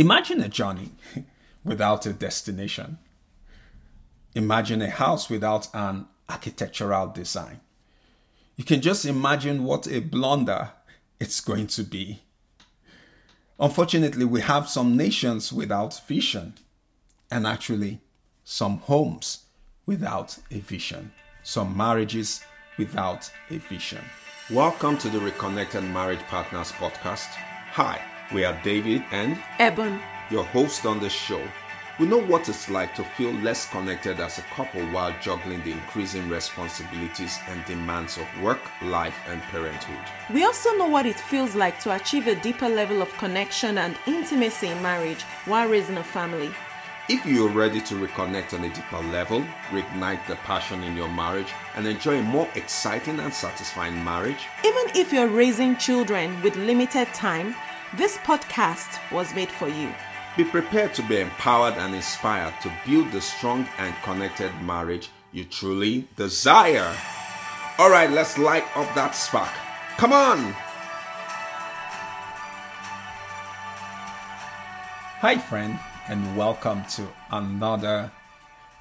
Imagine a journey without a destination. Imagine a house without an architectural design. You can just imagine what a blunder it's going to be. Unfortunately, we have some nations without vision, and actually, some homes without a vision, some marriages without a vision. Welcome to the Reconnected Marriage Partners podcast. Hi, we are David and Eben, your host on the show. We know what it's like to feel less connected as a couple while juggling the increasing responsibilities and demands of work, life, and parenthood. We also know what it feels like to achieve a deeper level of connection and intimacy in marriage while raising a family. If you're ready to reconnect on a deeper level, reignite the passion in your marriage, and enjoy a more exciting and satisfying marriage, even if you're raising children with limited time, this podcast was made for you. Be prepared to be empowered and inspired to build the strong and connected marriage you truly desire. All right, let's light up that spark. Come on! Hi, friend, and welcome to another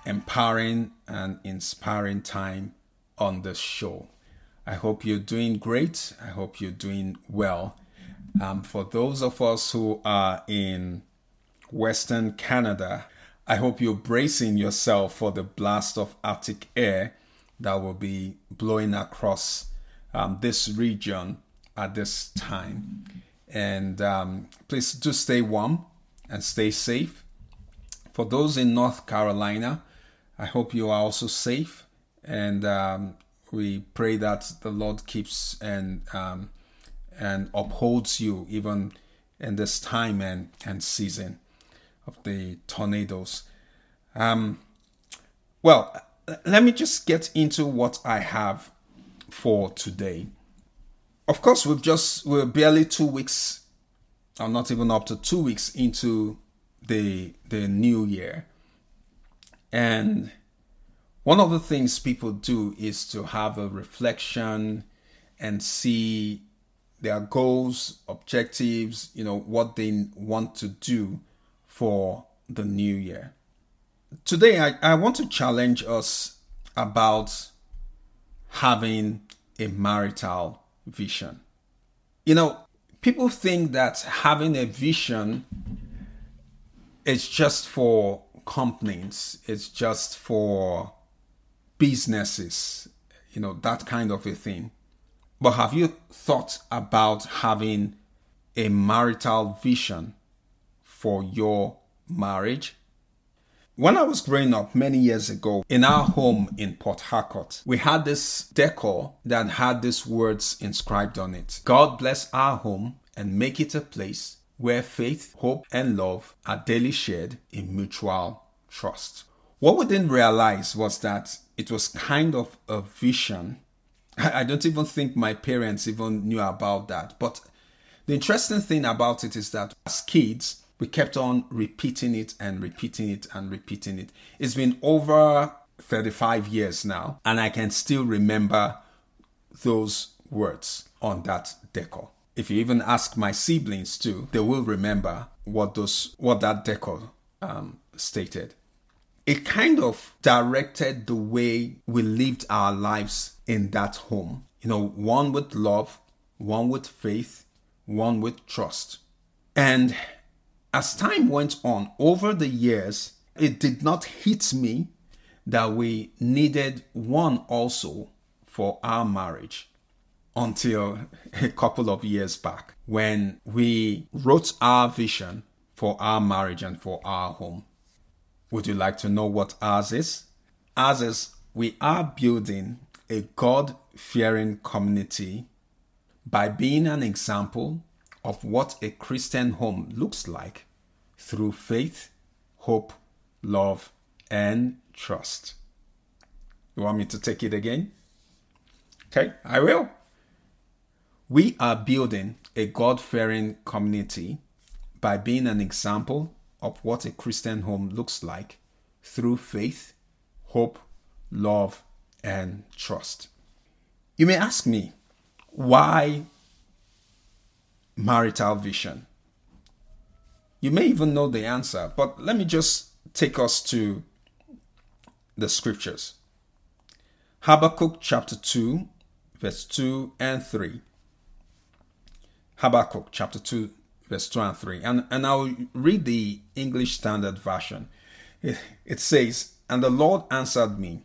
empowering and inspiring time on the show. I hope you're doing great. I hope you're doing well. Um, for those of us who are in Western Canada. I hope you're bracing yourself for the blast of Arctic air that will be blowing across um, this region at this time. And um, please do stay warm and stay safe. For those in North Carolina, I hope you are also safe. And um, we pray that the Lord keeps and um, and upholds you even in this time and, and season of the tornadoes. Um, well, let me just get into what I have for today. Of course, we've just we're barely two weeks, or not even up to two weeks into the the new year, and one of the things people do is to have a reflection and see their goals, objectives, you know, what they want to do for the new year. Today, I, I want to challenge us about having a marital vision. You know, people think that having a vision is just for companies, it's just for businesses, you know, that kind of a thing. But have you thought about having a marital vision for your marriage? When I was growing up many years ago in our home in Port Harcourt, we had this decor that had these words inscribed on it God bless our home and make it a place where faith, hope, and love are daily shared in mutual trust. What we didn't realize was that it was kind of a vision. I don't even think my parents even knew about that. But the interesting thing about it is that as kids, we kept on repeating it and repeating it and repeating it. It's been over 35 years now, and I can still remember those words on that decor. If you even ask my siblings too, they will remember what those what that decor um, stated. It kind of directed the way we lived our lives in that home. You know, one with love, one with faith, one with trust. And as time went on over the years, it did not hit me that we needed one also for our marriage until a couple of years back when we wrote our vision for our marriage and for our home. Would you like to know what ours is? Ours is we are building a God fearing community by being an example of what a Christian home looks like through faith, hope, love, and trust. You want me to take it again? Okay, I will. We are building a God fearing community by being an example of what a Christian home looks like through faith, hope, love, and trust. You may ask me, why marital vision? You may even know the answer, but let me just take us to the scriptures. Habakkuk chapter 2, verse 2 and 3. Habakkuk chapter 2, verse 2 and 3. And, and I'll read the English Standard Version. It, it says, And the Lord answered me,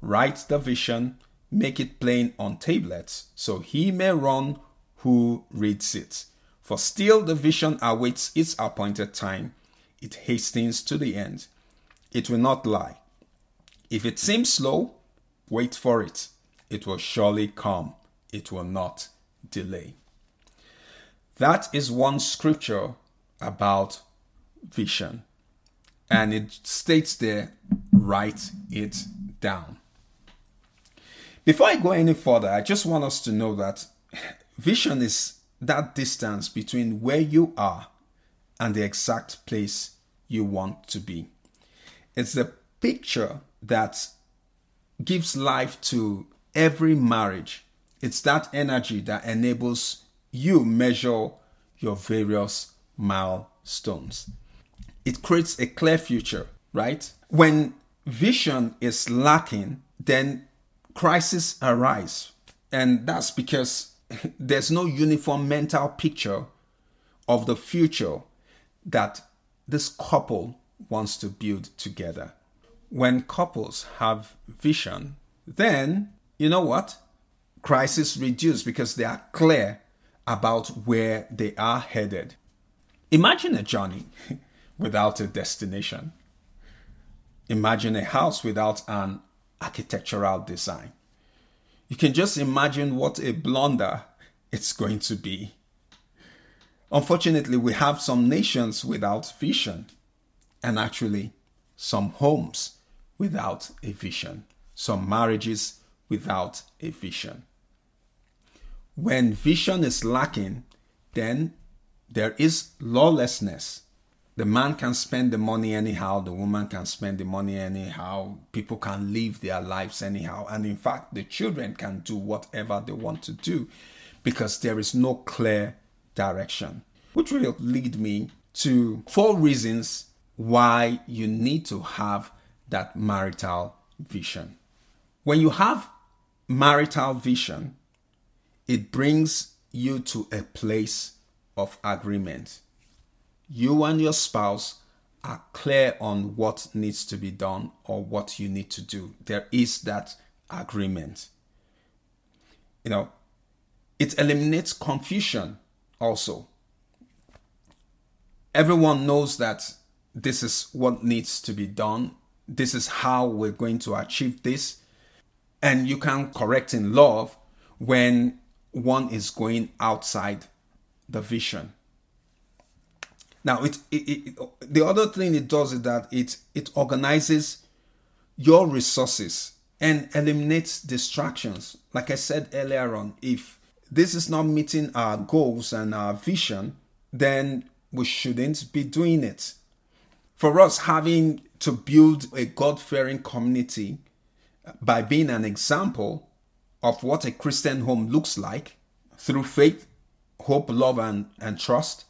Write the vision, make it plain on tablets, so he may run who reads it. For still the vision awaits its appointed time, it hastens to the end. It will not lie. If it seems slow, wait for it. It will surely come, it will not delay. That is one scripture about vision. And it states there, write it down. Before I go any further, I just want us to know that vision is that distance between where you are and the exact place you want to be. It's the picture that gives life to every marriage. It's that energy that enables you measure your various milestones. It creates a clear future, right? When vision is lacking, then crises arise. And that's because there's no uniform mental picture of the future that this couple wants to build together. When couples have vision, then you know what? Crisis reduce because they are clear about where they are headed. Imagine a journey without a destination. Imagine a house without an architectural design. You can just imagine what a blunder it's going to be. Unfortunately, we have some nations without vision, and actually, some homes without a vision, some marriages without a vision. When vision is lacking, then there is lawlessness. The man can spend the money anyhow, the woman can spend the money anyhow, people can live their lives anyhow, and in fact, the children can do whatever they want to do because there is no clear direction. Which will lead me to four reasons why you need to have that marital vision. When you have marital vision, it brings you to a place of agreement. You and your spouse are clear on what needs to be done or what you need to do. There is that agreement. You know, it eliminates confusion also. Everyone knows that this is what needs to be done. This is how we're going to achieve this. And you can correct in love when one is going outside the vision. Now, it, it, it, the other thing it does is that it it organizes your resources and eliminates distractions. Like I said earlier on, if this is not meeting our goals and our vision, then we shouldn't be doing it. For us, having to build a God fearing community by being an example of what a Christian home looks like through faith, hope, love, and, and trust,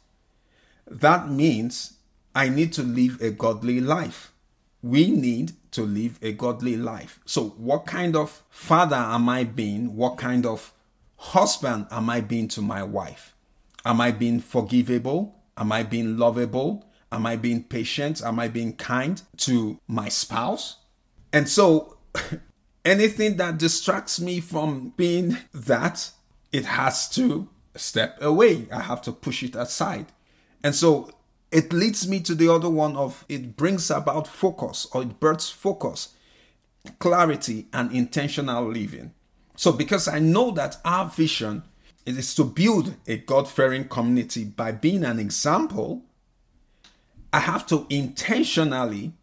that means I need to live a godly life. We need to live a godly life. So, what kind of father am I being? What kind of husband am I being to my wife? Am I being forgivable? Am I being lovable? Am I being patient? Am I being kind to my spouse? And so, anything that distracts me from being that, it has to step away. I have to push it aside. And so it leads me to the other one of it brings about focus or it births focus, clarity, and intentional living. So, because I know that our vision is to build a God fearing community by being an example, I have to intentionally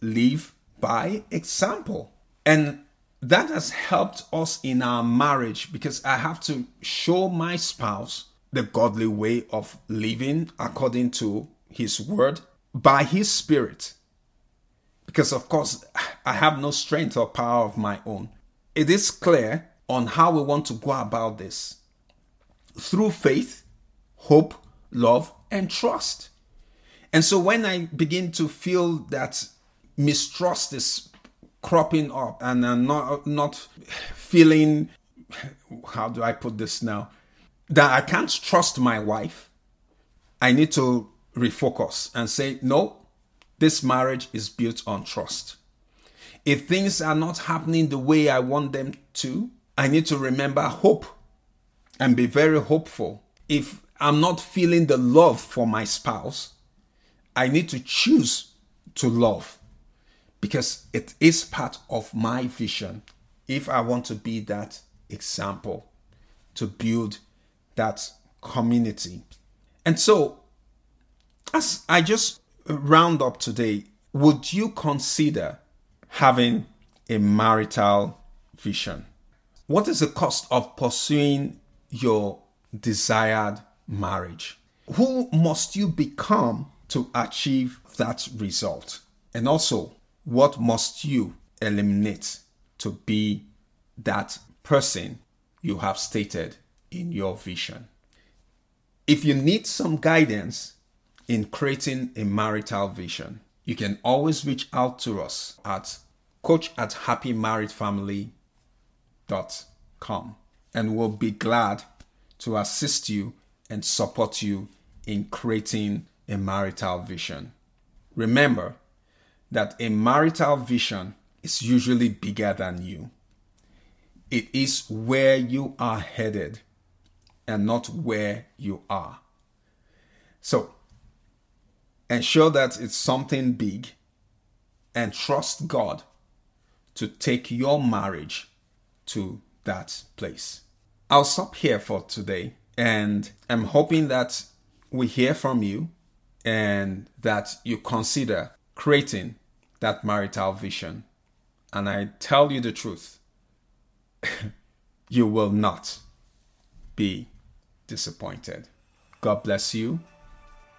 live by example. And that has helped us in our marriage because I have to show my spouse the godly way of living according to his word by his spirit. Because, of course, I have no strength or power of my own. It is clear on how we want to go about this through faith, hope, love, and trust. And so when I begin to feel that mistrust is cropping up and I'm not not feeling how do I put this now? That I can't trust my wife. I need to refocus and say, no, this marriage is built on trust. If things are not happening the way I want them to, I need to remember hope and be very hopeful. If I'm not feeling the love for my spouse, I need to choose to love because it is part of my vision if I want to be that example to build that community. And so, as I just round up today, would you consider having a marital vision? What is the cost of pursuing your desired marriage? Who must you become to achieve that result? And also, what must you eliminate to be that person you have stated in your vision? If you need some guidance in creating a marital vision, you can always reach out to us at coach at happymarriedfamily.com and we'll be glad to assist you and support you in creating a marital vision. Remember that a marital vision is usually bigger than you. It is where you are headed and not where you are. So, ensure that it's something big and trust God to take your marriage to that place. I'll stop here for today and I'm hoping that we hear from you and that you consider creating that marital vision. And I tell you the truth, you will not be disappointed. God bless you.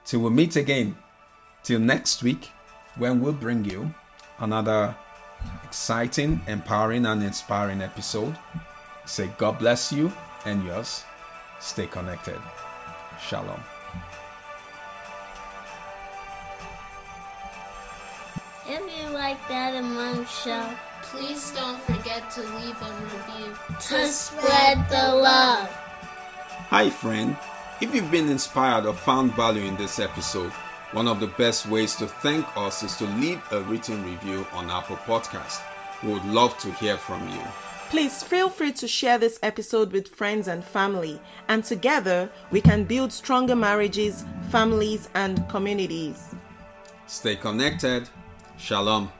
Till we meet again, till next week, when we'll bring you another exciting, empowering, and inspiring episode. Say God bless you and yours. Stay connected. Shalom. If you like that Imam show, Please don't forget to leave a review. to spread the love. Hi, friend. If you've been inspired or found value in this episode, one of the best ways to thank us is to leave a written review on Apple Podcast. We would love to hear from you. Please feel free to share this episode with friends and family, and together we can build stronger marriages, families, and communities. Stay connected. Shalom.